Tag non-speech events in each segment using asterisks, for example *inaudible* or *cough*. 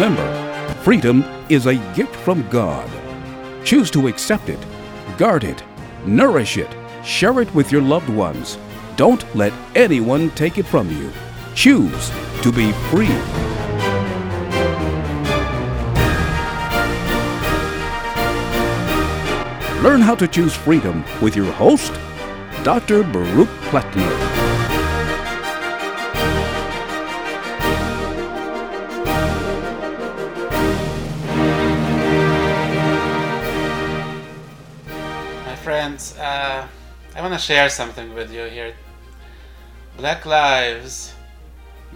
Remember, freedom is a gift from God. Choose to accept it, guard it, nourish it, share it with your loved ones. Don't let anyone take it from you. Choose to be free. Learn how to choose freedom with your host, Dr. Baruch Plattner. Friends, uh, I want to share something with you here. Black lives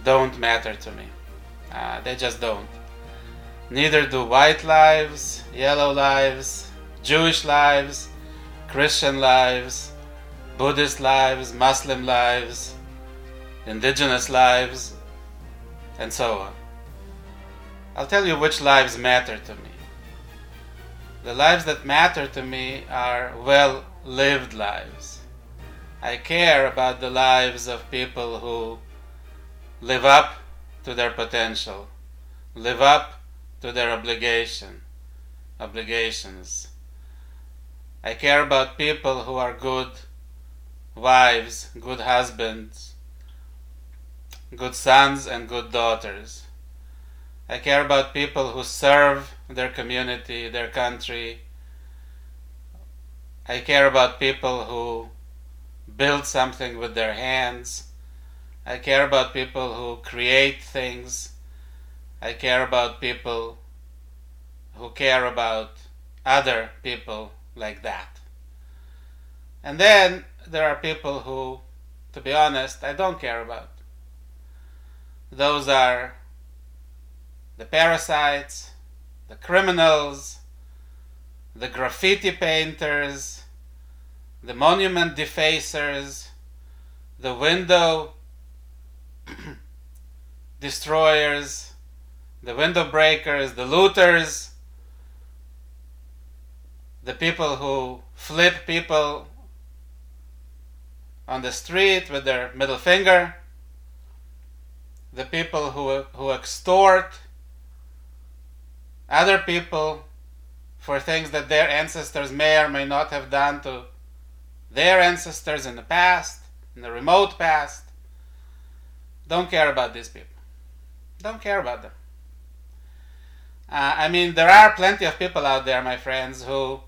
don't matter to me. Uh, they just don't. Neither do white lives, yellow lives, Jewish lives, Christian lives, Buddhist lives, Muslim lives, indigenous lives, and so on. I'll tell you which lives matter to me. The lives that matter to me are well lived lives. I care about the lives of people who live up to their potential, live up to their obligation, obligations. I care about people who are good wives, good husbands, good sons, and good daughters. I care about people who serve their community, their country. I care about people who build something with their hands. I care about people who create things. I care about people who care about other people like that. And then there are people who, to be honest, I don't care about. Those are the parasites, the criminals, the graffiti painters, the monument defacers, the window *clears throat* destroyers, the window breakers, the looters, the people who flip people on the street with their middle finger, the people who, who extort other people for things that their ancestors may or may not have done to their ancestors in the past, in the remote past. Don't care about these people. Don't care about them. Uh, I mean, there are plenty of people out there, my friends, who,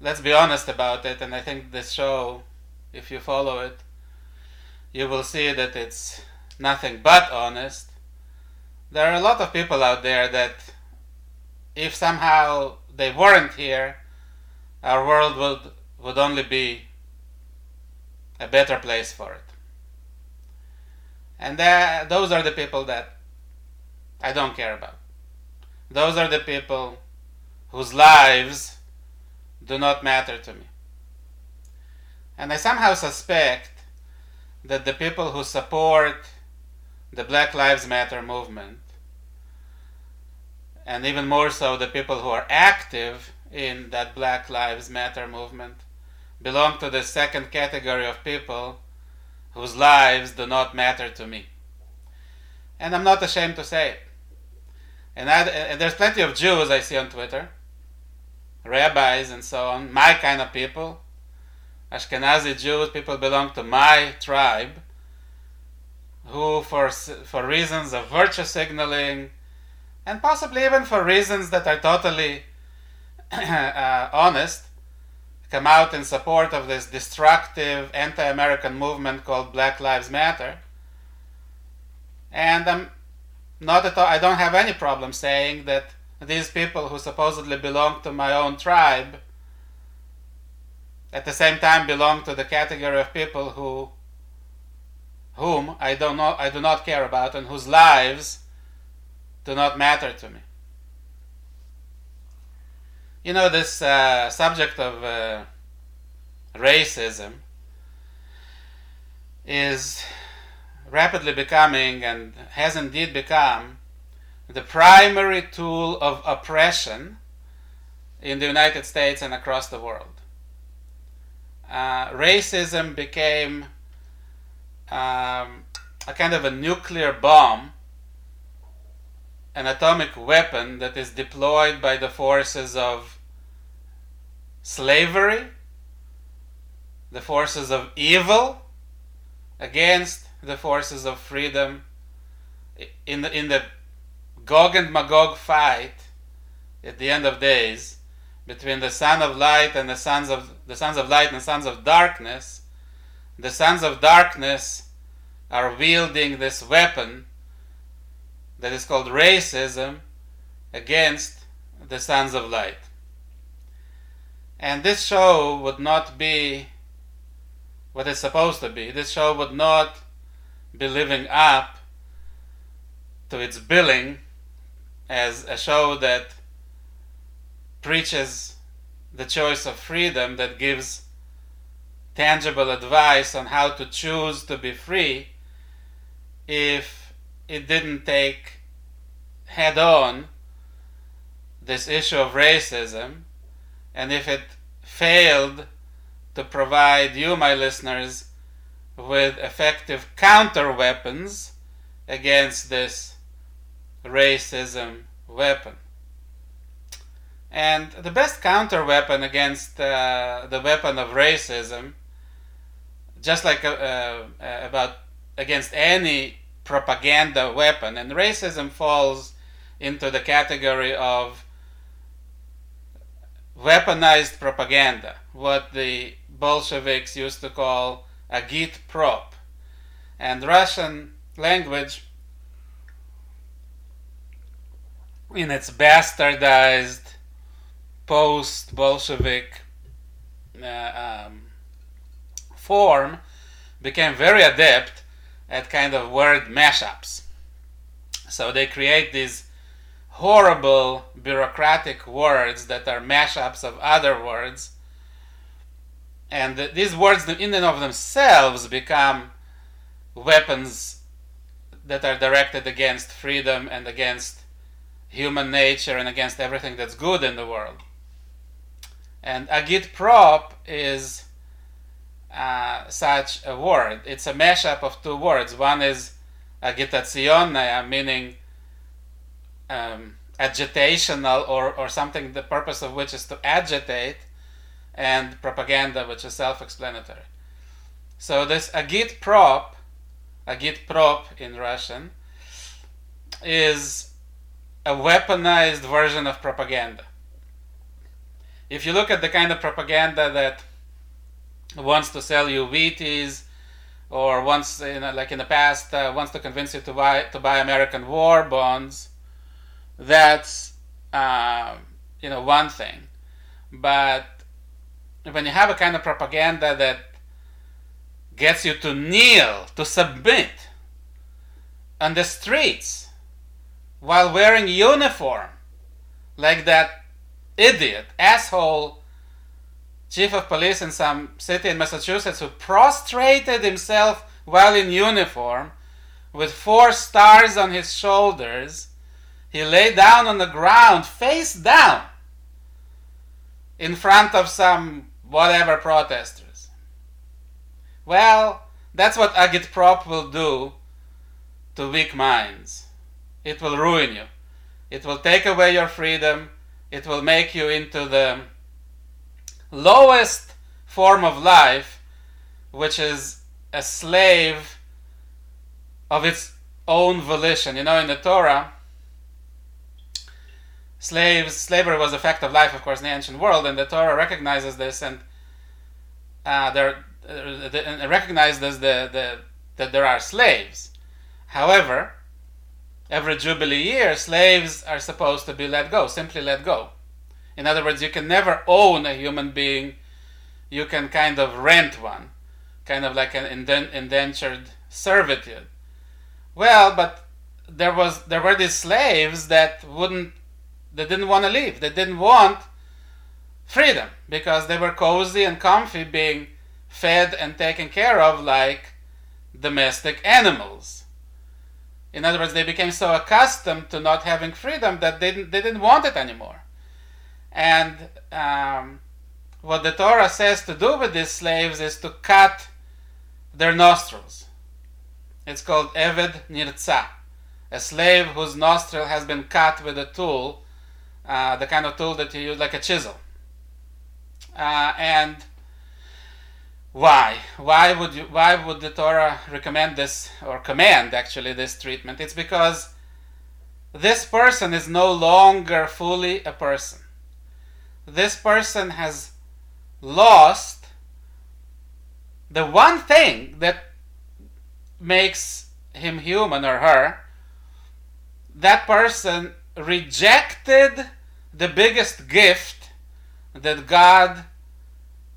let's be honest about it, and I think this show, if you follow it, you will see that it's nothing but honest. There are a lot of people out there that, if somehow they weren't here, our world would, would only be a better place for it. And that, those are the people that I don't care about. Those are the people whose lives do not matter to me. And I somehow suspect that the people who support the Black Lives Matter movement, and even more so the people who are active in that Black Lives Matter movement, belong to the second category of people whose lives do not matter to me. And I'm not ashamed to say it. And, I, and there's plenty of Jews I see on Twitter, rabbis and so on, my kind of people, Ashkenazi Jews, people belong to my tribe, who, for, for reasons of virtue signaling, and possibly even for reasons that are totally *clears throat* uh, honest, come out in support of this destructive anti American movement called Black Lives Matter. And I'm not at all, I don't have any problem saying that these people who supposedly belong to my own tribe at the same time belong to the category of people who whom I don't know I do not care about and whose lives do not matter to me. You know this uh, subject of uh, racism is rapidly becoming and has indeed become the primary tool of oppression in the United States and across the world. Uh, racism became um, a kind of a nuclear bomb an atomic weapon that is deployed by the forces of slavery, the forces of evil, against the forces of freedom. In the, in the Gog and Magog fight at the end of days between the son of light and the sons of the sons of light and the sons of darkness, the sons of darkness are wielding this weapon that is called racism against the sons of light. And this show would not be what it's supposed to be. This show would not be living up to its billing as a show that preaches the choice of freedom, that gives tangible advice on how to choose to be free, if it didn't take head on this issue of racism, and if it failed to provide you, my listeners, with effective counter weapons against this racism weapon. And the best counter weapon against uh, the weapon of racism, just like uh, uh, about against any propaganda weapon, and racism falls into the category of weaponized propaganda, what the Bolsheviks used to call agit prop. And Russian language in its bastardized post Bolshevik uh, um, form became very adept at kind of word mashups. So they create these horrible bureaucratic words that are mashups of other words. And these words, in and of themselves, become weapons that are directed against freedom and against human nature and against everything that's good in the world. And agit prop is uh, such a word. It's a mashup of two words. One is agitazione, uh, meaning um, agitational or, or something the purpose of which is to agitate, and propaganda, which is self explanatory. So, this agit prop, agit prop in Russian, is a weaponized version of propaganda. If you look at the kind of propaganda that wants to sell you Wheaties, or wants, like in the past, uh, wants to convince you to buy to buy American war bonds, that's uh, you know one thing. But when you have a kind of propaganda that gets you to kneel, to submit on the streets, while wearing uniform, like that idiot, asshole chief of police in some city in Massachusetts who prostrated himself while in uniform with four stars on his shoulders. He lay down on the ground, face down, in front of some whatever protesters. Well, that's what agitprop will do to weak minds. It will ruin you. It will take away your freedom. It will make you into the lowest form of life, which is a slave of its own volition. You know, in the Torah, slaves, slavery was a fact of life, of course, in the ancient world, and the Torah recognizes this and uh, there, uh, the, the, that there are slaves. However, every Jubilee year, slaves are supposed to be let go, simply let go. In other words, you can never own a human being, you can kind of rent one, kind of like an indentured servitude. Well, but there was there were these slaves that wouldn't they didn't want to leave. They didn't want freedom because they were cozy and comfy being fed and taken care of like domestic animals. In other words, they became so accustomed to not having freedom that they didn't, they didn't want it anymore. And um, what the Torah says to do with these slaves is to cut their nostrils. It's called Eved Nirtza. a slave whose nostril has been cut with a tool, uh, the kind of tool that you use like a chisel. Uh, and why? Why would you? Why would the Torah recommend this or command actually this treatment? It's because this person is no longer fully a person. This person has lost the one thing that makes him human or her. That person rejected the biggest gift that God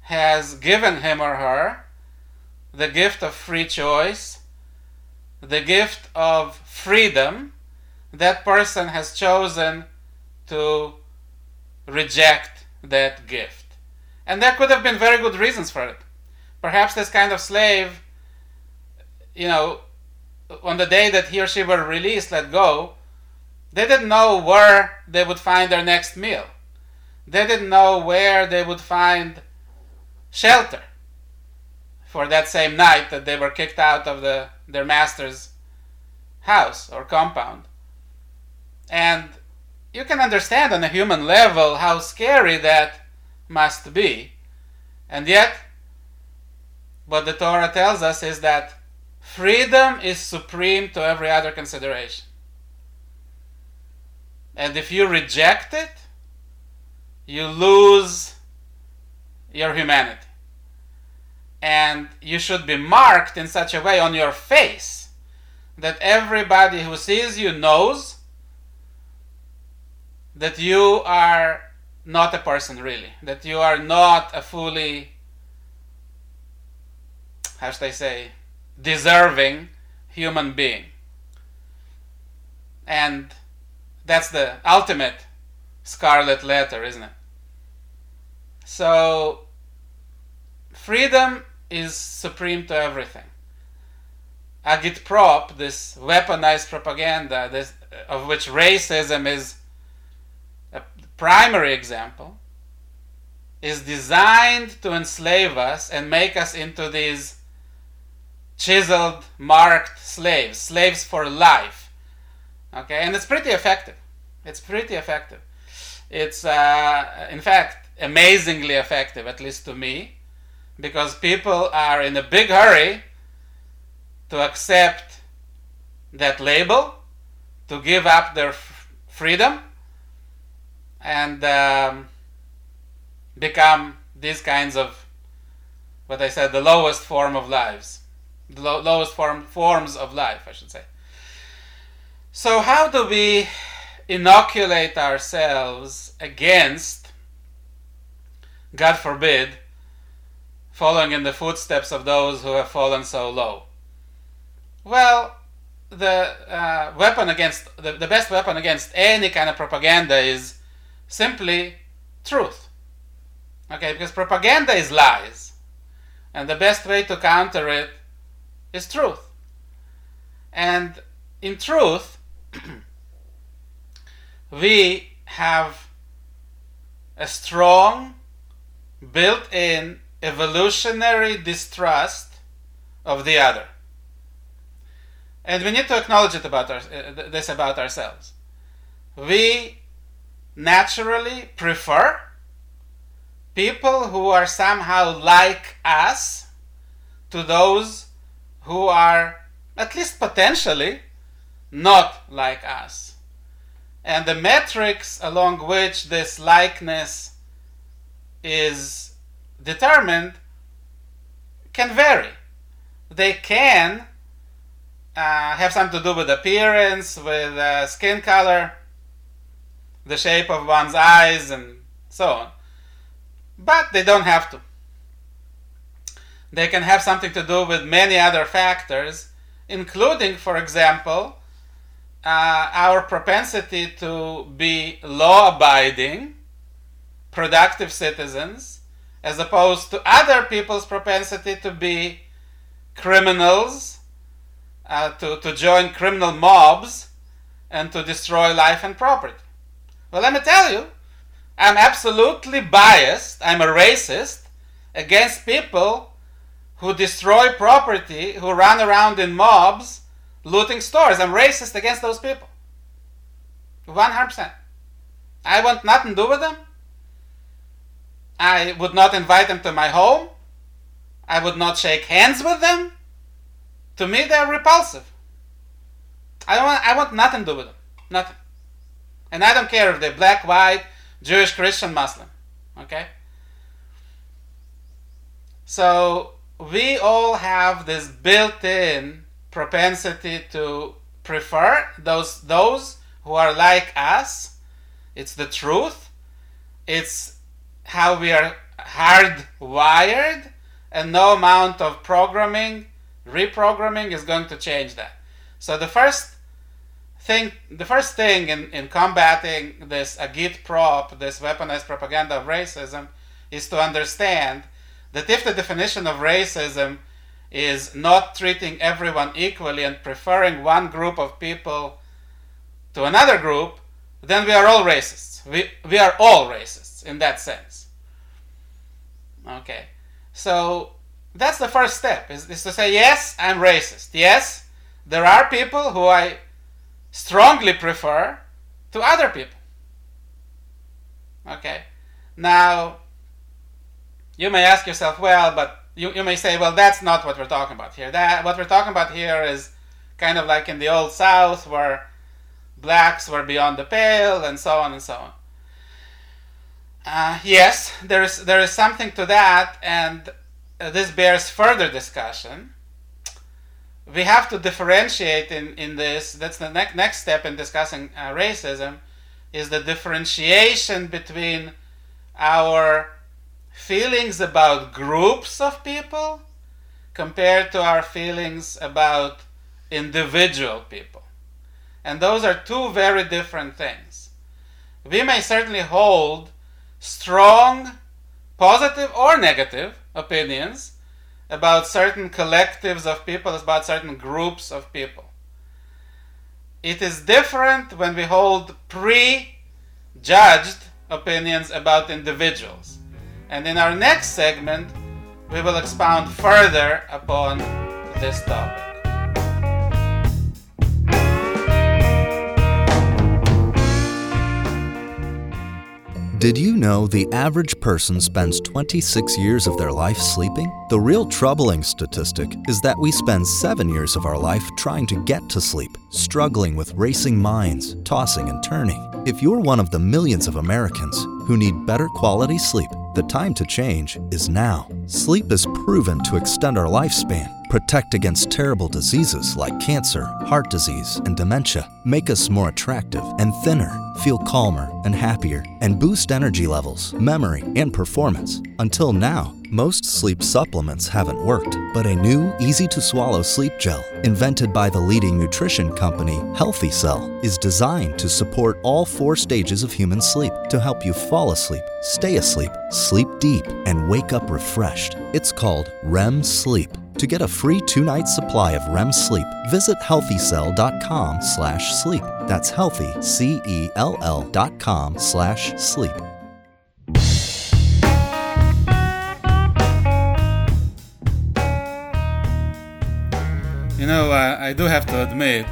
has given him or her the gift of free choice, the gift of freedom, that person has chosen to reject that gift. And there could have been very good reasons for it. Perhaps this kind of slave, you know, on the day that he or she were released, let go, they didn't know where they would find their next meal. They didn't know where they would find shelter for that same night that they were kicked out of the, their master's house or compound. And you can understand on a human level how scary that must be. And yet, what the Torah tells us is that freedom is supreme to every other consideration. And if you reject it, you lose your humanity. And you should be marked in such a way on your face that everybody who sees you knows that you are not a person really, that you are not a fully, how should I say, deserving human being. And that's the ultimate scarlet letter, isn't it? So, freedom is supreme to everything. Agitprop, this weaponized propaganda, this, of which racism is primary example, is designed to enslave us and make us into these chiseled, marked slaves, slaves for life. Okay, and it's pretty effective. It's pretty effective. It's, uh, in fact, amazingly effective, at least to me, because people are in a big hurry to accept that label, to give up their f- freedom, and um, become these kinds of what I said, the lowest form of lives, the lo- lowest form forms of life, I should say. So, how do we inoculate ourselves against, God forbid, following in the footsteps of those who have fallen so low? Well, the uh, weapon against the, the best weapon against any kind of propaganda is simply truth. Okay, because propaganda is lies, and the best way to counter it is truth. And in truth, *clears throat* we have a strong, built in evolutionary distrust of the other. And we need to acknowledge it about our, uh, this about ourselves. We naturally prefer people who are somehow like us to those who are at least potentially not like us. And the metrics along which this likeness is determined can vary. They can uh, have something to do with appearance, with uh, skin color, the shape of one's eyes, and so on. But they don't have to. They can have something to do with many other factors, including, for example, uh, our propensity to be law abiding, productive citizens, as opposed to other people's propensity to be criminals, uh, to, to join criminal mobs, and to destroy life and property. Well, let me tell you, I'm absolutely biased, I'm a racist against people who destroy property, who run around in mobs looting stores. I'm racist against those people. 100%. I want nothing to do with them. I would not invite them to my home. I would not shake hands with them. To me, they're repulsive. I want, I want nothing to do with them. Nothing. And I don't care if they're black, white, Jewish, Christian, Muslim. Okay? So we all have this built-in propensity to prefer those those who are like us. It's the truth. It's how we are hardwired, and no amount of programming, reprogramming is going to change that. So the first thing, the first thing in, in combating this agitprop, this weaponized propaganda of racism, is to understand that if the definition of racism is not treating everyone equally and preferring one group of people to another group, then we are all racists. We, we are all racists in that sense. Okay. So that's the first step is, is to say, yes, I'm racist. Yes, there are people who I strongly prefer to other people. Okay. Now, you may ask yourself, well, but you, you may say, well, that's not what we're talking about here. That what we're talking about here is kind of like in the old South where blacks were beyond the pale and so on and so on. Uh, yes, there is there is something to that, and uh, this bears further discussion. We have to differentiate in, in this. That's the ne- next step in discussing uh, racism, is the differentiation between our feelings about groups of people compared to our feelings about individual people. And those are two very different things. We may certainly hold strong, positive or negative opinions about certain collectives of people, about certain groups of people. It is different when we hold prejudged opinions about individuals. And in our next segment, we will expound further upon this topic. Did you know the average person spends 26 years of their life sleeping? The real troubling statistic is that we spend 7 years of our life trying to get to sleep, struggling with racing minds, tossing and turning. If you're one of the millions of Americans who need better quality sleep, the time to change is now. Sleep is proven to extend our lifespan, protect against terrible diseases like cancer, heart disease, and dementia, make us more attractive and thinner, feel calmer and happier, and boost energy levels, memory, and performance. Until now, most sleep supplements haven't worked, but a new, easy to swallow sleep gel, invented by the leading nutrition company Healthy Cell, is designed to support all four stages of human sleep to help you fall asleep, stay asleep, sleep deep, and wake up refreshed. It's called REM Sleep. To get a free two-night supply of REM sleep, visit healthycell.com slash sleep. That's healthy, C-E-L-L dot com slash sleep. You know, uh, I do have to admit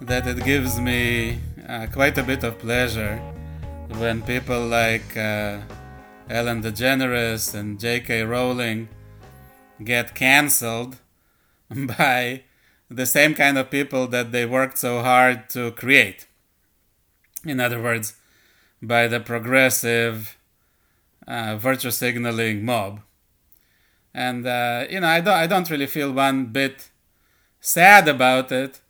that it gives me uh, quite a bit of pleasure when people like uh, Ellen DeGeneres and J.K. Rowling get cancelled *laughs* by the same kind of people that they worked so hard to create. In other words, by the progressive uh, virtue signaling mob. And uh, you know, I don't, I don't really feel one bit sad about it.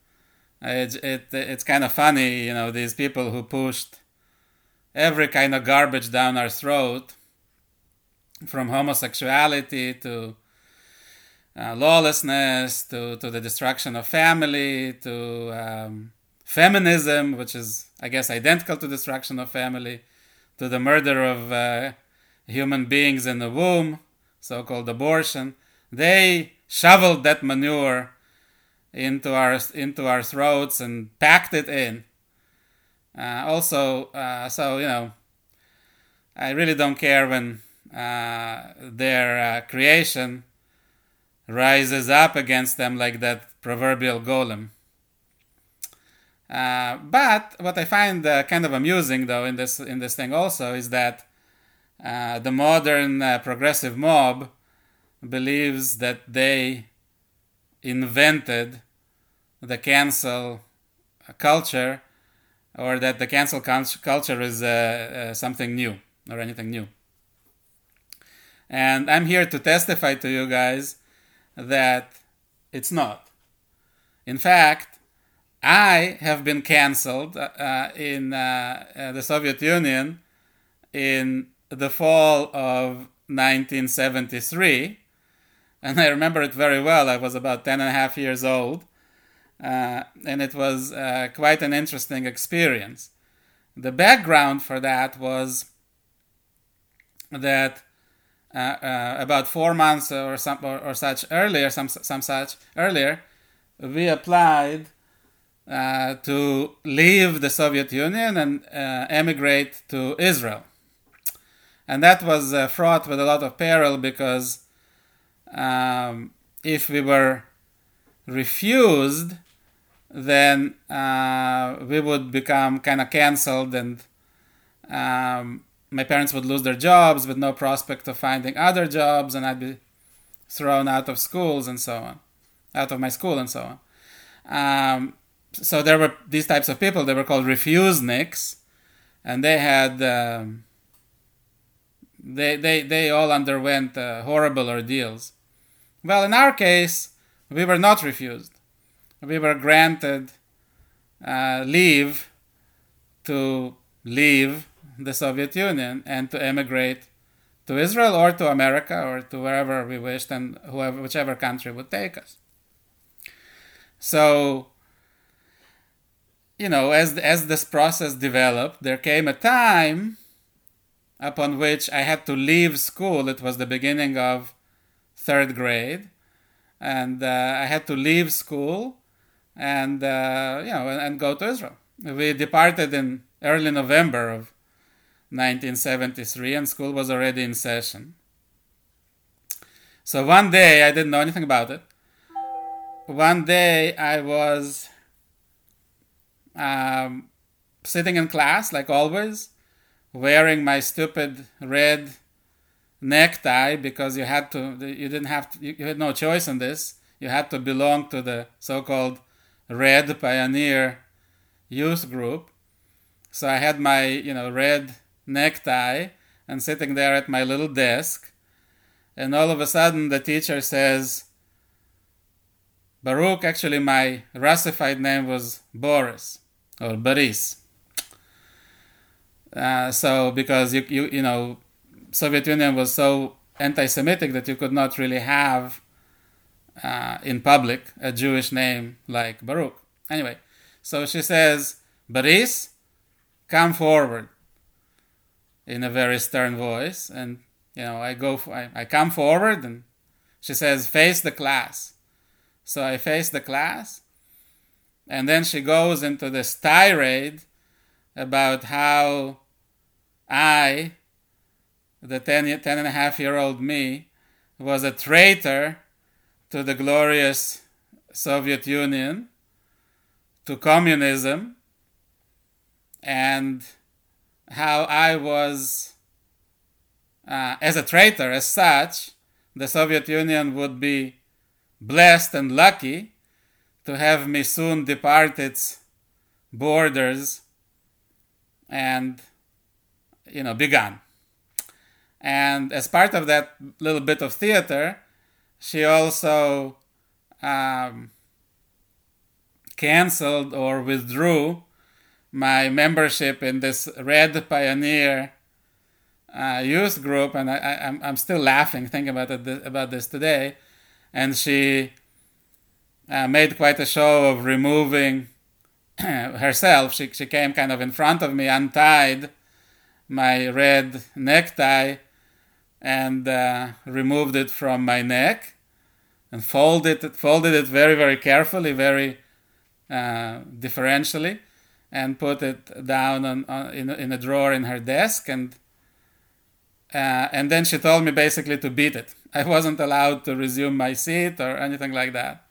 It, it it's kind of funny, you know, these people who pushed every kind of garbage down our throat, from homosexuality to uh, lawlessness to, to the destruction of family to um, feminism, which is, I guess, identical to destruction of family, to the murder of uh, human beings in the womb, so called abortion. They shoveled that manure into our into our throats and packed it in. Uh, also, uh, so you know, I really don't care when uh, their uh, creation rises up against them like that proverbial golem. Uh, but what I find uh, kind of amusing, though, in this in this thing also is that uh, the modern uh, progressive mob believes that they invented the cancel culture, or that the cancel culture is uh, uh, something new or anything new. And I'm here to testify to you guys that it's not. In fact, I have been canceled uh, in uh, uh, the Soviet Union in the fall of 1973. And I remember it very well. I was about 10 and a half years old. Uh, and it was uh, quite an interesting experience. The background for that was that uh, about four months or, some, or, or such earlier, some, some such earlier, we applied uh, to leave the Soviet Union and uh, emigrate to Israel. And that was uh, fraught with a lot of peril because um, if we were refused, then uh, we would become kind of canceled and um, my parents would lose their jobs with no prospect of finding other jobs and I'd be thrown out of schools and so on, out of my school and so on. Um, so there were these types of people. They were called refuseniks, and they had um, they they they all underwent uh, horrible ordeals. Well, in our case, we were not refused. We were granted uh, leave to leave the Soviet Union and to emigrate to Israel or to America or to wherever we wished and whoever whichever country would take us. So you know, as as this process developed, there came a time upon which I had to leave school. It was the beginning of third grade, and uh, I had to leave school and uh, you know and, and, go to Israel. We departed in early November of 1973, and school was already in session. So one day I didn't know anything about it. One day I was um, sitting in class like always, wearing my stupid red necktie because you had to, you didn't have to, you had no choice in this. You had to belong to the so-called Red Pioneer youth group. So I had my, you know, red necktie and sitting there at my little desk. And all of a sudden the teacher says, Baruch, actually, my Russified name was Boris or Boris. Uh, so because you, you you know Soviet Union was so anti-Semitic that you could not really have uh, in public a Jewish name like Baruch. Anyway, so she says, Boris, come forward in a very stern voice, and you know I go for, I, I come forward, and she says, face the class. So I face the class, and then she goes into this tirade about how I, the 10, 10 and a half year old me, was a traitor to the glorious Soviet Union, to communism, and how I was, uh, as a traitor, as such, the Soviet Union would be blessed and lucky to have me soon depart its borders and you know begun. And as part of that little bit of theater she also um, canceled or withdrew my membership in this red pioneer uh, youth group and I, I, I'm, I'm still laughing thinking about it about this today and she uh, made quite a show of removing *clears throat* herself. She, she came kind of in front of me, untied my red necktie, and uh, removed it from my neck and folded it, folded it very, very carefully, very uh, differentially, and put it down on, on, in, in a drawer in her desk. And, uh, and then she told me basically to beat it. I wasn't allowed to resume my seat or anything like that.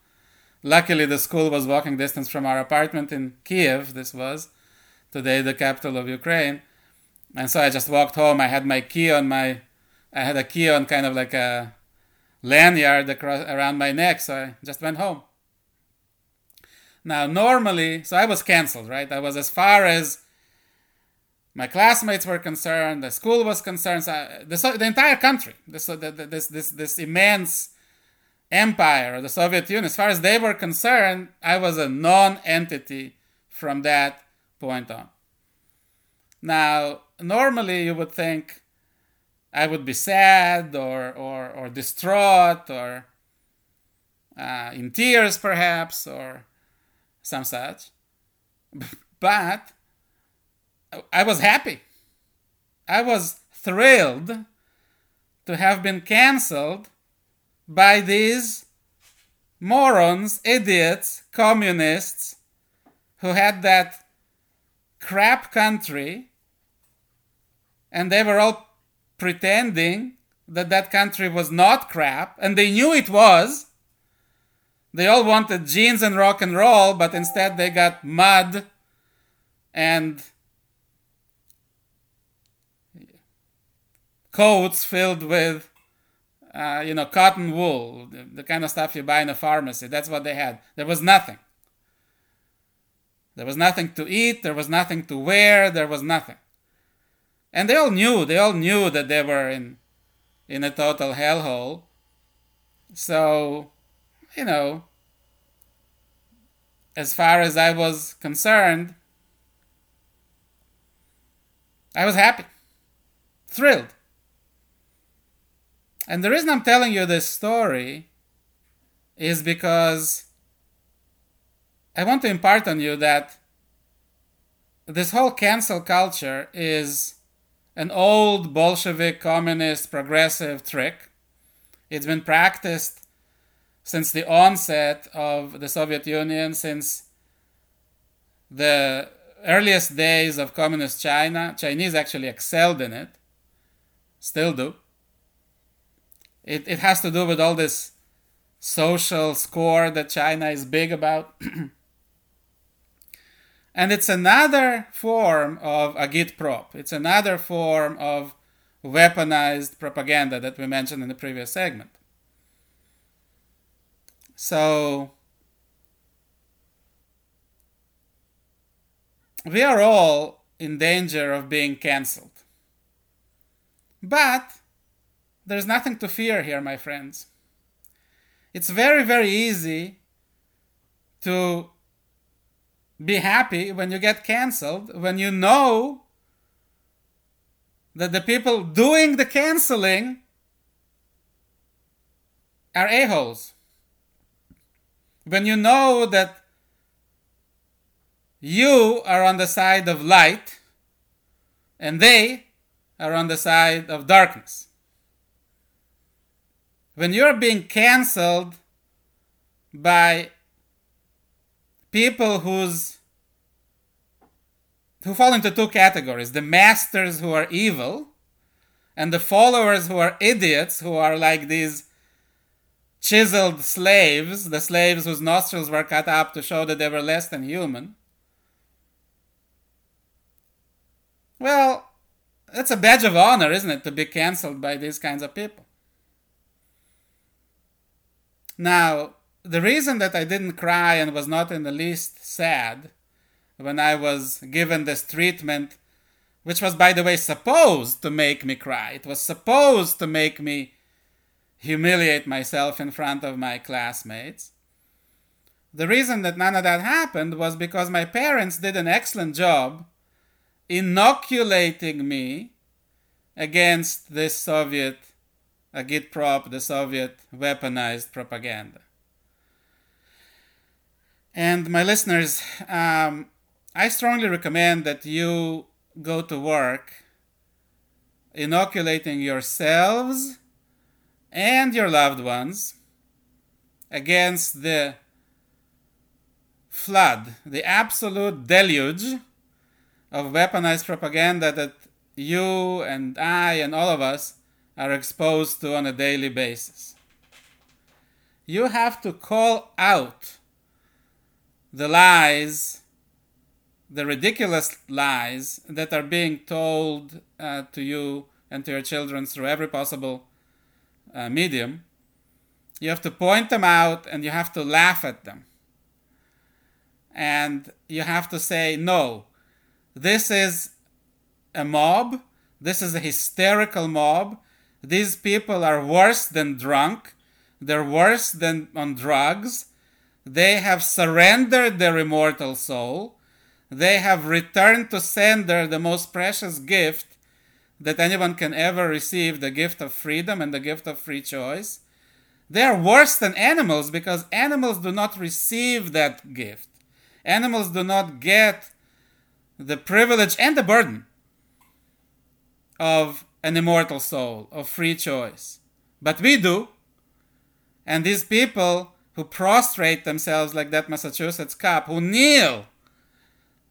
luckily, the school was walking distance from our apartment in Kiev. This was today the capital of Ukraine, and so I just walked home. I had my key on my, I had a key on kind of like a lanyard across around my neck, so I just went home. Now, normally, so I was canceled, right? I was as far as my classmates were concerned, the school was concerned, so the, the entire country, this, this, this, this immense empire the Soviet Union, as far as they were concerned, I was a non entity from that point on. Now, normally you would think I would be sad or, or, or distraught or uh, in tears, perhaps, or some such. But I was happy. I was thrilled to have been cancelled by these morons, idiots, communists who had that crap country and they were all pretending that that country was not crap and they knew it was they all wanted jeans and rock and roll, but instead they got mud and coats filled with, uh, you know, cotton wool, the, the kind of stuff you buy in a pharmacy. That's what they had. There was nothing. There was nothing to eat, there was nothing to wear, there was nothing. And they all knew, they all knew that they were in, in a total hellhole. So you know, as far as I was concerned, I was happy, thrilled. And the reason I'm telling you this story is because I want to impart on you that this whole cancel culture is an old Bolshevik, communist, progressive trick. It's been practiced since the onset of the Soviet Union, since the earliest days of communist China, Chinese actually excelled in it, still do. It, it has to do with all this social score that China is big about. *clears throat* and it's another form of agitprop. It's another form of weaponized propaganda that we mentioned in the previous segment. So we are all in danger of being cancelled. But there's nothing to fear here, my friends. It's very, very easy to be happy when you get cancelled, when you know that the people doing the canceling are a-holes when you know that you are on the side of light and they are on the side of darkness. When you're being cancelled by people who's who fall into two categories the masters who are evil and the followers who are idiots who are like these chiseled slaves, the slaves whose nostrils were cut up to show that they were less than human. Well, it's a badge of honor, isn't it, to be cancelled by these kinds of people? Now, the reason that I didn't cry and was not in the least sad when I was given this treatment, which was, by the way, supposed to make me cry, it was supposed to make me humiliate myself in front of my classmates. The reason that none of that happened was because my parents did an excellent job inoculating me against this Soviet agitprop, the Soviet weaponized propaganda. And my listeners, um, I strongly recommend that you go to work inoculating yourselves and your loved ones against the flood, the absolute deluge of weaponized propaganda that you and I and all of us are exposed to on a daily basis. You have to call out the lies, the ridiculous lies that are being told uh, to you and to your children through every possible uh, medium. You have to point them out and you have to laugh at them. And you have to say, no, this is a mob, this is a hysterical mob. These people are worse than drunk, they're worse than on drugs. They have surrendered their immortal soul. They have returned to sender the most precious gift that anyone can ever receive the gift of freedom and the gift of free choice. They are worse than animals because animals do not receive that gift. Animals do not get the privilege and the burden of an immortal soul, of free choice. But we do. And these people who prostrate themselves like that Massachusetts cop, who kneel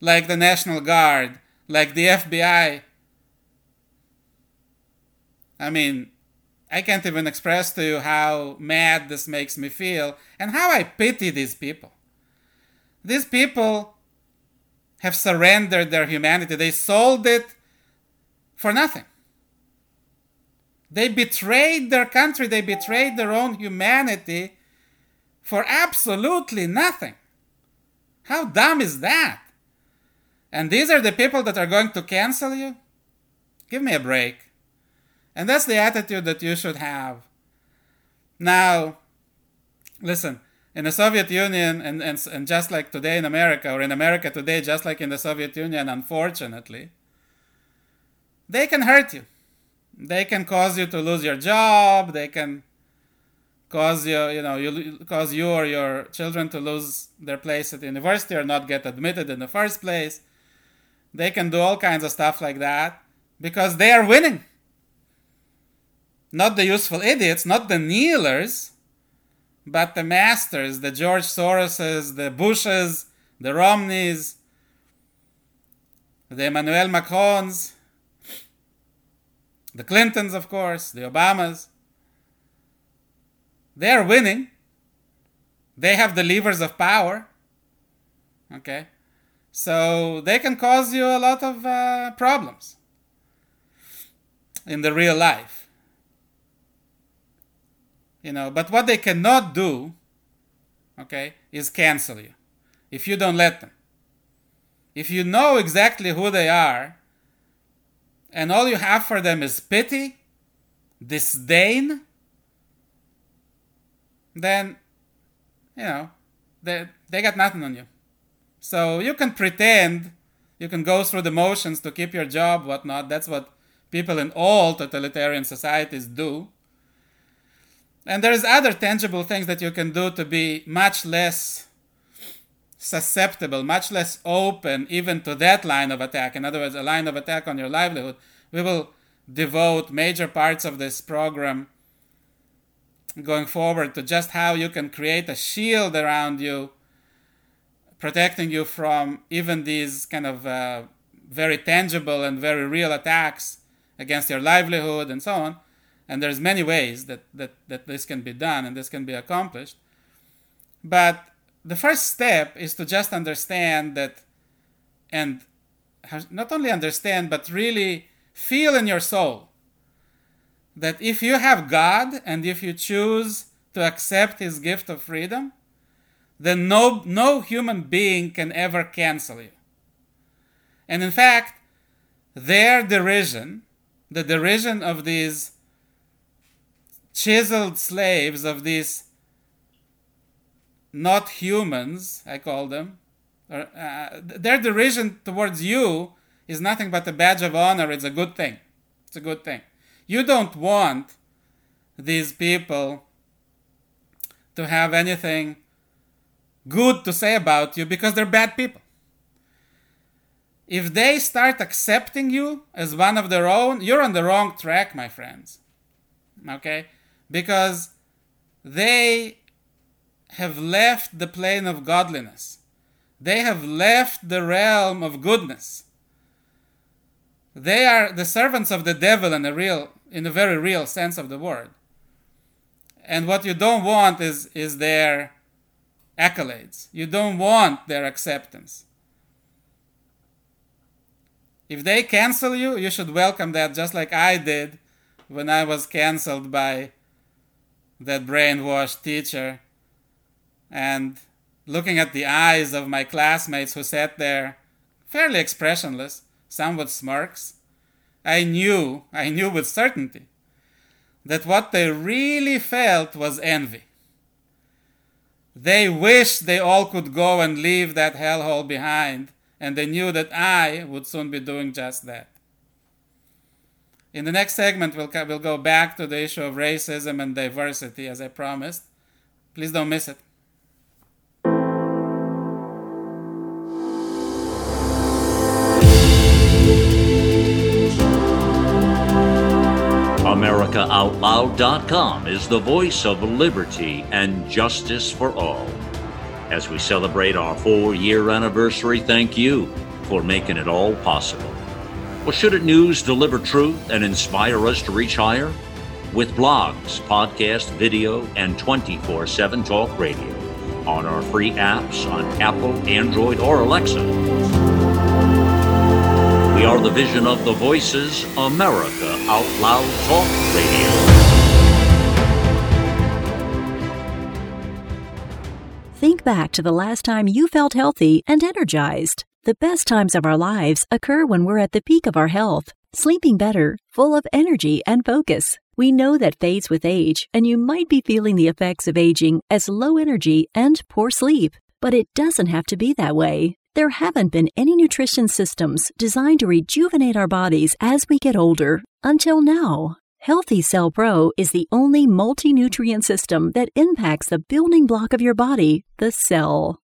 like the National Guard, like the FBI. I mean, I can't even express to you how mad this makes me feel and how I pity these people. These people have surrendered their humanity, they sold it for nothing. They betrayed their country, they betrayed their own humanity for absolutely nothing. How dumb is that? And these are the people that are going to cancel you? Give me a break. And that's the attitude that you should have. Now, listen, in the Soviet Union, and, and, and just like today in America, or in America today, just like in the Soviet Union, unfortunately, they can hurt you. They can cause you to lose your job. They can cause you, you know, you cause you or your children to lose their place at the university or not get admitted in the first place. They can do all kinds of stuff like that because they are winning. Not the useful idiots, not the kneelers, but the masters, the George Soroses, the Bushes, the Romneys, the Emmanuel Macrons, the Clintons, of course, the Obamas. They are winning. They have the levers of power. Okay? So they can cause you a lot of uh, problems in the real life. You know, but what they cannot do, okay, is cancel you if you don't let them. If you know exactly who they are, and all you have for them is pity, disdain, then, you know, they, they got nothing on you. So you can pretend, you can go through the motions to keep your job, whatnot. That's what people in all totalitarian societies do. And there's other tangible things that you can do to be much less susceptible, much less open even to that line of attack. In other words, a line of attack on your livelihood. We will devote major parts of this program going forward to just how you can create a shield around you, protecting you from even these kind of uh, very tangible and very real attacks against your livelihood and so on. And there's many ways that, that, that this can be done and this can be accomplished. But the first step is to just understand that and not only understand but really feel in your soul that if you have God and if you choose to accept his gift of freedom then no no human being can ever cancel you and in fact their derision the derision of these chiseled slaves of these not humans, I call them, or, uh, their derision towards you is nothing but a badge of honor. It's a good thing. It's a good thing. You don't want these people to have anything good to say about you because they're bad people. If they start accepting you as one of their own, you're on the wrong track, my friends. Okay? Because they have left the plane of godliness. They have left the realm of goodness. They are the servants of the devil in a real in a very real sense of the word. And what you don't want is is their accolades. You don't want their acceptance. If they cancel you, you should welcome that just like I did when I was canceled by that brainwashed teacher. And looking at the eyes of my classmates who sat there fairly expressionless, some with smirks, I knew, I knew with certainty that what they really felt was envy. They wished they all could go and leave that hellhole behind, and they knew that I would soon be doing just that. In the next segment, we'll, we'll go back to the issue of racism and diversity, as I promised. Please don't miss it. AmericaOutloud.com is the voice of liberty and justice for all. As we celebrate our four year anniversary, thank you for making it all possible. Well, shouldn't news deliver truth and inspire us to reach higher? With blogs, podcast, video, and 24 7 talk radio on our free apps on Apple, Android, or Alexa. We are the vision of the Voices America Out Loud Talk Radio. Think back to the last time you felt healthy and energized. The best times of our lives occur when we're at the peak of our health, sleeping better, full of energy and focus. We know that fades with age, and you might be feeling the effects of aging as low energy and poor sleep. But it doesn't have to be that way. There haven't been any nutrition systems designed to rejuvenate our bodies as we get older until now. Healthy Cell Pro is the only multi nutrient system that impacts the building block of your body, the cell.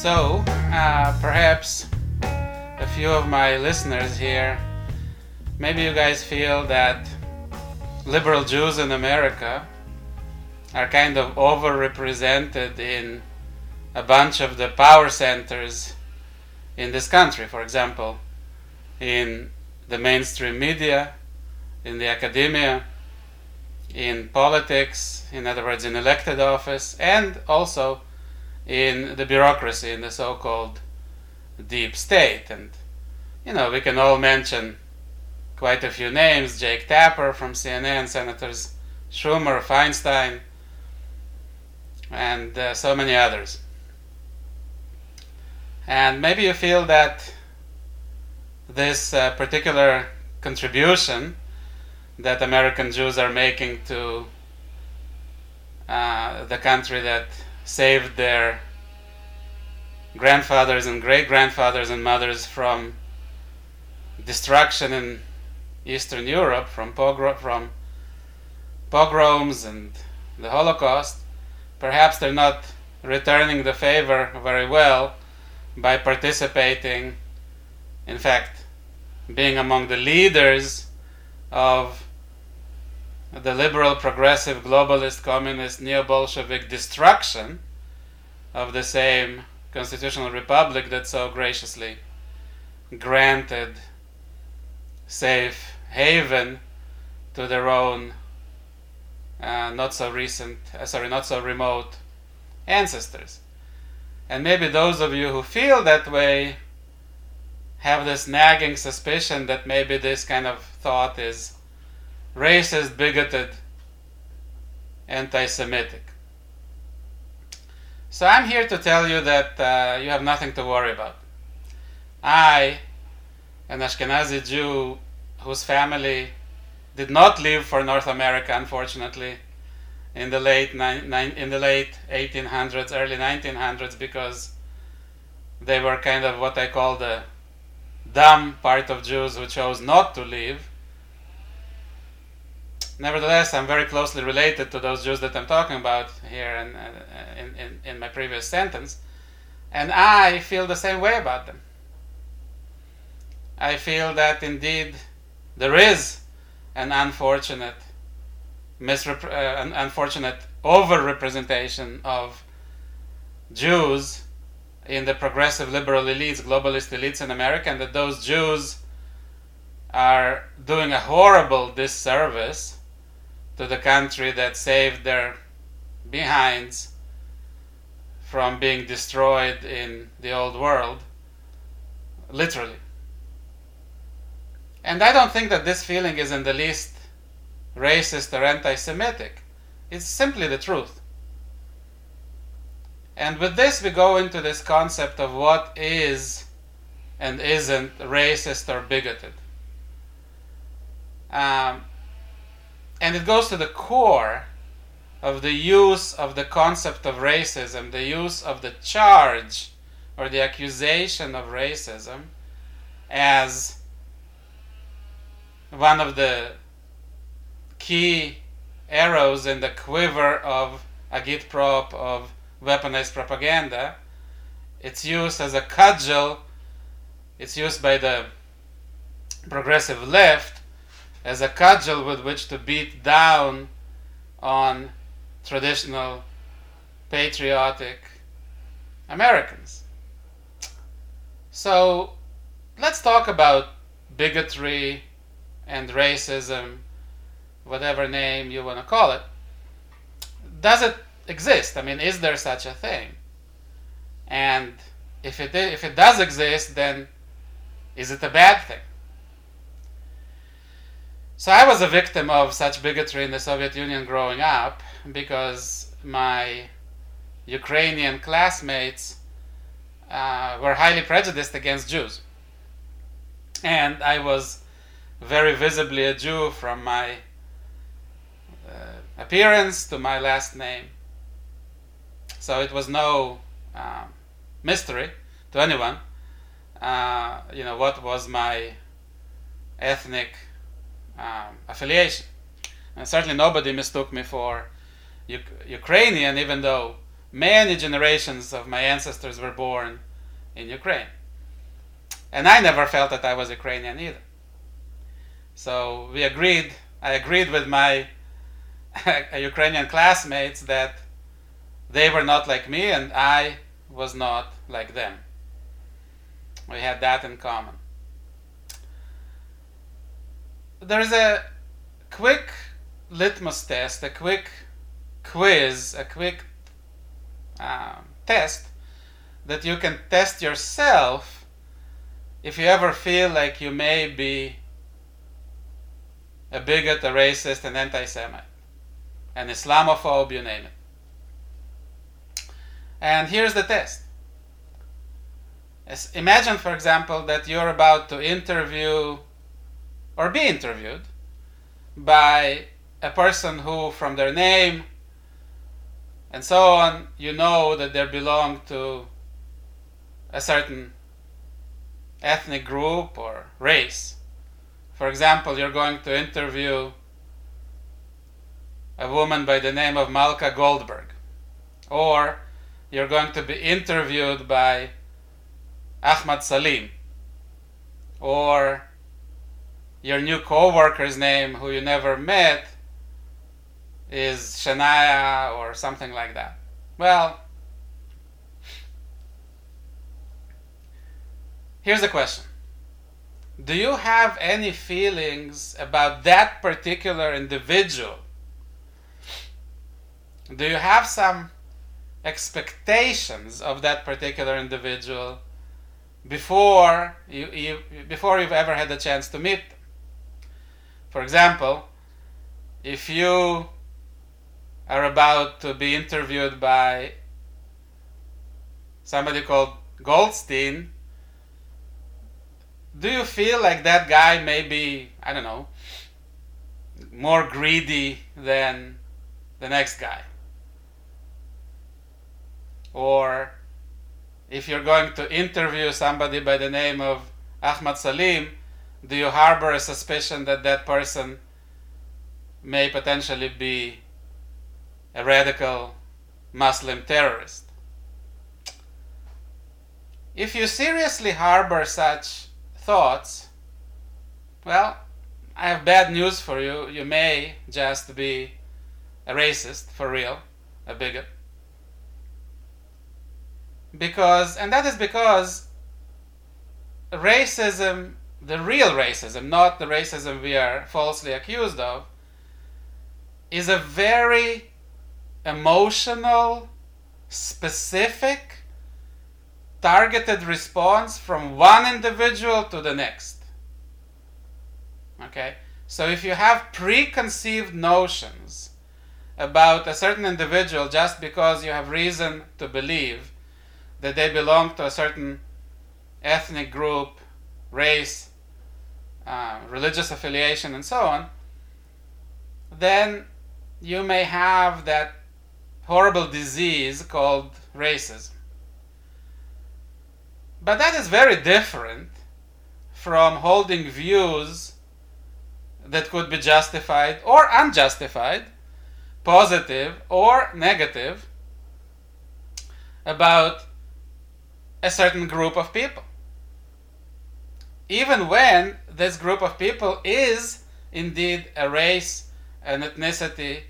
So, uh, perhaps a few of my listeners here, maybe you guys feel that liberal Jews in America are kind of overrepresented in a bunch of the power centers in this country. For example, in the mainstream media, in the academia, in politics, in other words, in elected office, and also in the bureaucracy, in the so called deep state. And, you know, we can all mention quite a few names Jake Tapper from CNN, Senators Schumer, Feinstein, and uh, so many others. And maybe you feel that this uh, particular contribution that American Jews are making to uh, the country that saved their grandfathers and great grandfathers and mothers from destruction in Eastern Europe, from, from pogroms and the Holocaust, perhaps they're not returning the favor very well by participating, in fact, being among the leaders of the liberal, progressive, globalist, communist, neo Bolshevik destruction of the same constitutional republic that so graciously granted safe haven to their own uh, not so recent, uh, sorry, not so remote ancestors. And maybe those of you who feel that way have this nagging suspicion that maybe this kind of thought is racist, bigoted, anti Semitic. So I'm here to tell you that uh, you have nothing to worry about. I, an Ashkenazi Jew whose family did not leave for North America, unfortunately, in the late ni- ni- in the late 1800s, early 1900s, because they were kind of what I call the dumb part of Jews who chose not to leave Nevertheless, I'm very closely related to those Jews that I'm talking about here in, uh, in, in, in my previous sentence, and I feel the same way about them. I feel that indeed there is an unfortunate misrep- uh, an unfortunate overrepresentation of Jews in the progressive liberal elites, globalist elites in America, and that those Jews are doing a horrible disservice to the country that saved their behinds from being destroyed in the old world, literally. And I don't think that this feeling is in the least racist or anti Semitic. It's simply the truth. And with this, we go into this concept of what is and isn't racist or bigoted. Um, and it goes to the core of the use of the concept of racism, the use of the charge or the accusation of racism as one of the key arrows in the quiver of agitprop of weaponized propaganda. It's used as a cudgel. It's used by the progressive left as a cudgel with which to beat down on traditional patriotic Americans. So let's talk about bigotry and racism, whatever name you want to call it. Does it exist? I mean, is there such a thing? And if it, if it does exist, then is it a bad thing? So I was a victim of such bigotry in the Soviet Union growing up because my Ukrainian classmates uh, were highly prejudiced against Jews. And I was very visibly a Jew from my uh, appearance to my last name. So it was no uh, mystery to anyone, uh, you know, what was my ethnic um, affiliation. And certainly nobody mistook me for U- Ukrainian, even though many generations of my ancestors were born in Ukraine. And I never felt that I was Ukrainian either. So we agreed, I agreed with my *laughs* Ukrainian classmates that they were not like me and I was not like them. We had that in common. There's a quick litmus test, a quick quiz, a quick uh, test that you can test yourself if you ever feel like you may be a bigot, a racist, an anti Semite, an Islamophobe, you name it. And here's the test. Imagine, for example, that you're about to interview or be interviewed by a person who, from their name and so on, you know that they belong to a certain ethnic group or race. For example, you're going to interview a woman by the name of Malka Goldberg, or you're going to be interviewed by Ahmad Salim, or your new co-worker's name who you never met is Shania or something like that. Well, here's the question do you have any feelings about that particular individual? Do you have some expectations of that particular individual before you, you before you've ever had the chance to meet them? For example, if you are about to be interviewed by somebody called Goldstein do you feel like that guy may be, I don't know, more greedy than the next guy? Or if you're going to interview somebody by the name of Ahmad Salim, do you harbor a suspicion that that person may potentially be a radical Muslim terrorist. If you seriously harbor such thoughts, well, I have bad news for you. You may just be a racist for real, a bigot. Because, and that is because racism, the real racism, not the racism we are falsely accused of, is a very emotional, specific, targeted response from one individual to the next. Okay? So if you have preconceived notions about a certain individual just because you have reason to believe that they belong to a certain ethnic group, race, uh, religious affiliation, and so on, then you may have that horrible disease called racism. But that is very different from holding views that could be justified or unjustified, positive or negative, about a certain group of people. Even when this group of people is indeed a race, an ethnicity,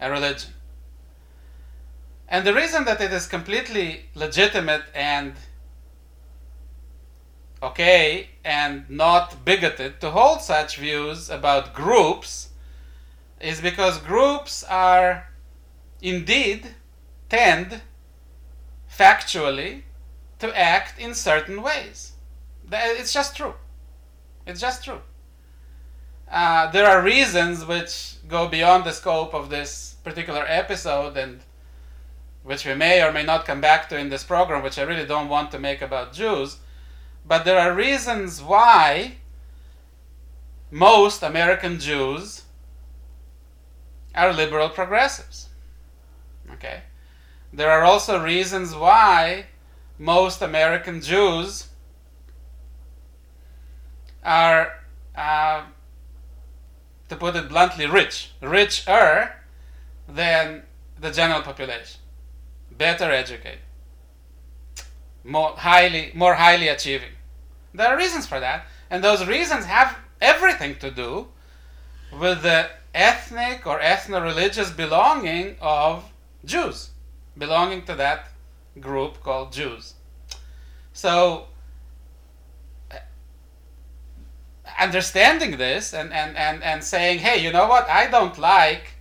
a religion. And the reason that it is completely legitimate and okay and not bigoted to hold such views about groups is because groups are indeed tend factually to act in certain ways. It's just true. It's just true. Uh, there are reasons which go beyond the scope of this particular episode and which we may or may not come back to in this program, which I really don't want to make about Jews. But there are reasons why most American Jews are liberal progressives. Okay? There are also reasons why most American Jews are, uh, to put it bluntly, rich, richer than the general population, better educated, more highly, more highly achieving. There are reasons for that, and those reasons have everything to do with the ethnic or ethno-religious belonging of Jews, belonging to that group called Jews. So, understanding this and, and, and, and saying, hey, you know what, I don't like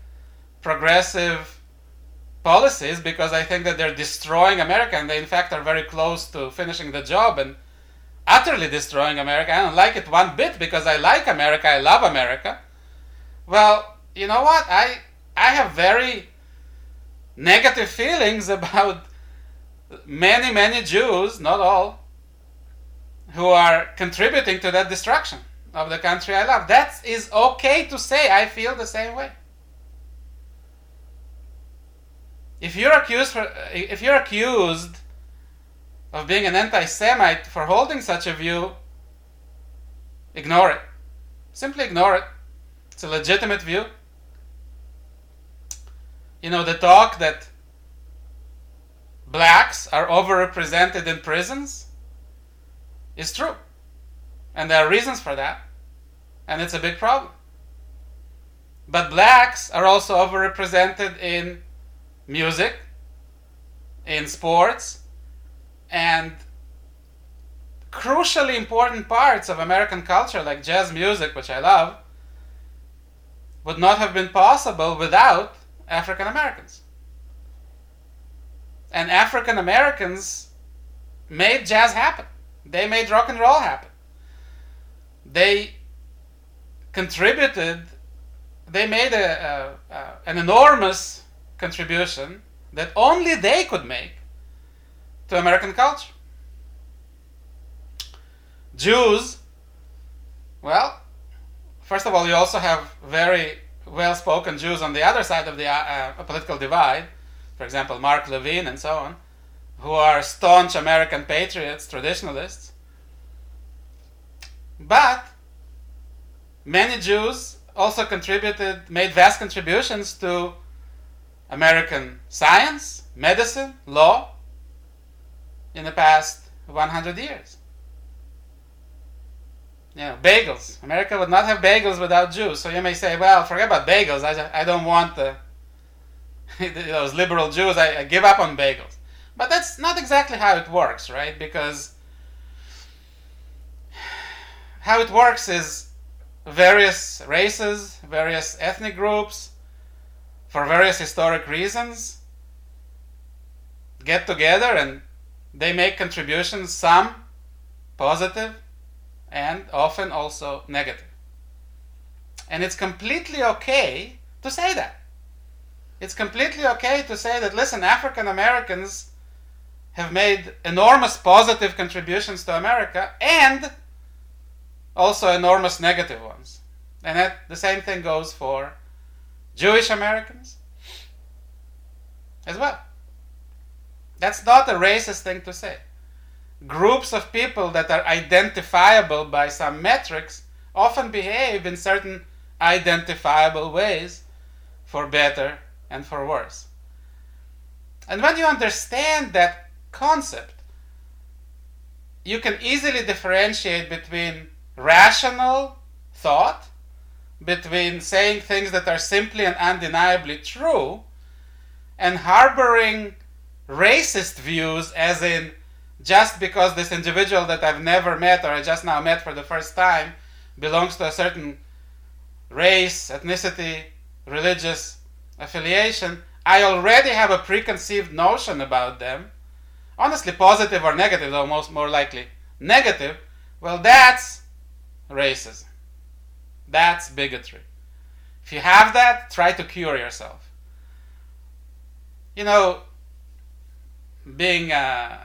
progressive policies because I think that they're destroying America and they, in fact, are very close to finishing the job and utterly destroying America. I don't like it one bit because I like America, I love America. Well, you know what? I, I have very negative feelings *laughs* about many, many Jews, not all, who are contributing to that destruction of the country I love. That is okay to say. I feel the same way. If you're accused for, uh, if you're accused of being an anti-Semite for holding such a view, ignore it. Simply ignore it. It's a legitimate view. You know, the talk that blacks are overrepresented in prisons is true. And there are reasons for that. And it's a big problem. But blacks are also overrepresented in music, in sports, and crucially important parts of American culture, like jazz music, which I love, would not have been possible without African Americans. And African Americans made jazz happen. They made rock and roll happen. They contributed, they made a, a, a, an enormous contribution that only they could make to American culture. Jews, well, first of all, you also have very well spoken Jews on the other side of the uh, uh, political divide, for example, Mark Levin and so on, who are staunch American patriots, traditionalists. But many Jews also contributed, made vast contributions to American science, medicine, law in the past 100 years. You know, bagels. America would not have bagels without Jews. So you may say, well, forget about bagels. I, I don't want *laughs* the, those liberal Jews. I, I give up on bagels. But that's not exactly how it works, right? Because *sighs* how it works is various races, various ethnic groups, for various historic reasons, get together and they make contributions, some positive and often also negative. And it's completely okay to say that. It's completely okay to say that, listen, African Americans have made enormous positive contributions to America and also enormous negative ones. And that, the same thing goes for Jewish Americans as well. That's not a racist thing to say. Groups of people that are identifiable by some metrics often behave in certain identifiable ways for better and for worse. And when you understand that concept, you can easily differentiate between rational thought, between saying things that are simply and undeniably true, and harboring racist views, as in just because this individual that I've never met or I just now met for the first time belongs to a certain race, ethnicity, religious affiliation, I already have a preconceived notion about them. Honestly positive or negative, though most more likely negative, well, that's racism. That's bigotry. If you have that, try to cure yourself. You know, being uh,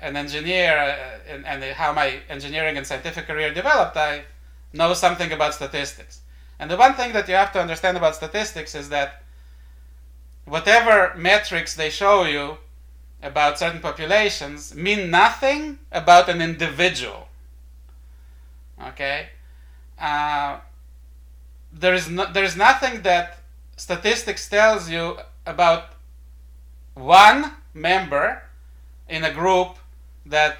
an engineer uh, and, and how my engineering and scientific career developed, I know something about statistics. And the one thing that you have to understand about statistics is that whatever metrics they show you about certain populations mean nothing about an individual. Okay? Uh, there, is no, there is nothing that statistics tells you about one member in a group that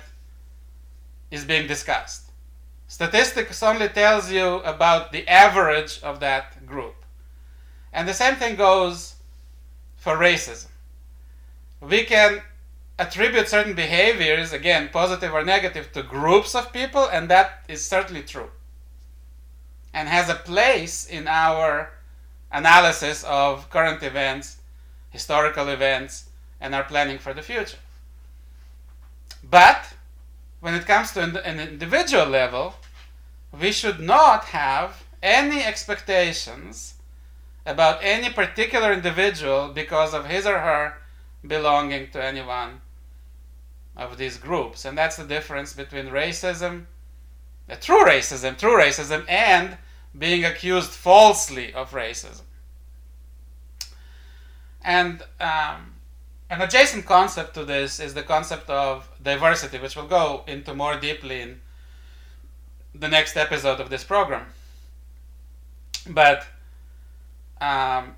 is being discussed. Statistics only tells you about the average of that group. And the same thing goes for racism. We can attribute certain behaviors, again, positive or negative, to groups of people, and that is certainly true. And has a place in our analysis of current events, historical events, and our planning for the future. But when it comes to an individual level, we should not have any expectations about any particular individual because of his or her belonging to any one of these groups. And that's the difference between racism, a true racism, true racism, and being accused falsely of racism. And um, an adjacent concept to this is the concept of diversity, which we'll go into more deeply in the next episode of this program. But um,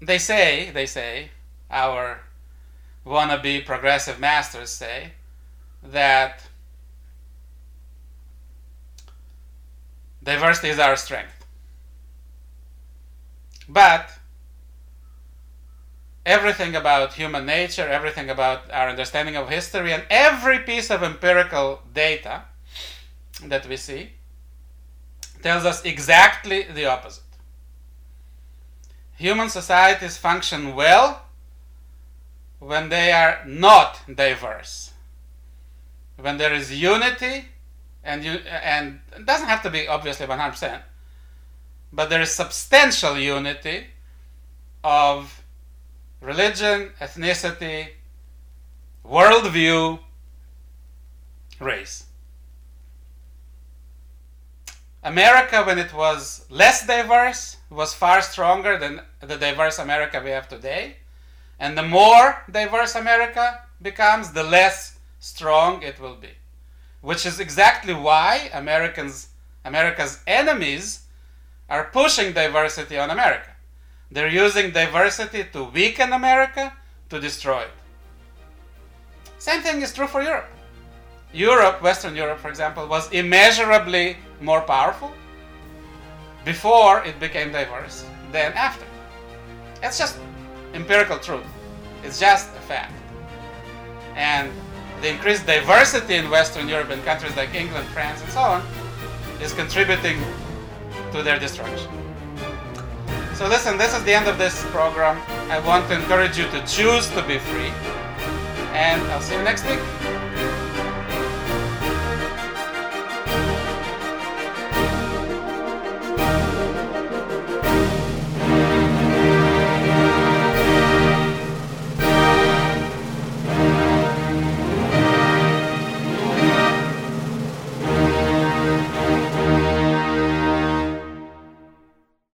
they say, they say, our wannabe progressive masters say that diversity is our strength. But everything about human nature, everything about our understanding of history, and every piece of empirical data that we see tells us exactly the opposite. Human societies function well when they are not diverse. When there is unity, and you and it doesn't have to be obviously 100%, but there is substantial unity of religion, ethnicity, worldview, race. America, when it was less diverse, was far stronger than the diverse America we have today. And the more diverse America becomes, the less strong it will be. Which is exactly why Americans, America's enemies are pushing diversity on America. They're using diversity to weaken America, to destroy it. Same thing is true for Europe. Europe, Western Europe, for example, was immeasurably more powerful before it became diverse than after. It's just empirical truth. It's just a fact. And the increased diversity in Western Europe in countries like England, France, and so on is contributing to their destruction. So listen, this is the end of this program. I want to encourage you to choose to be free. And I'll see you next week.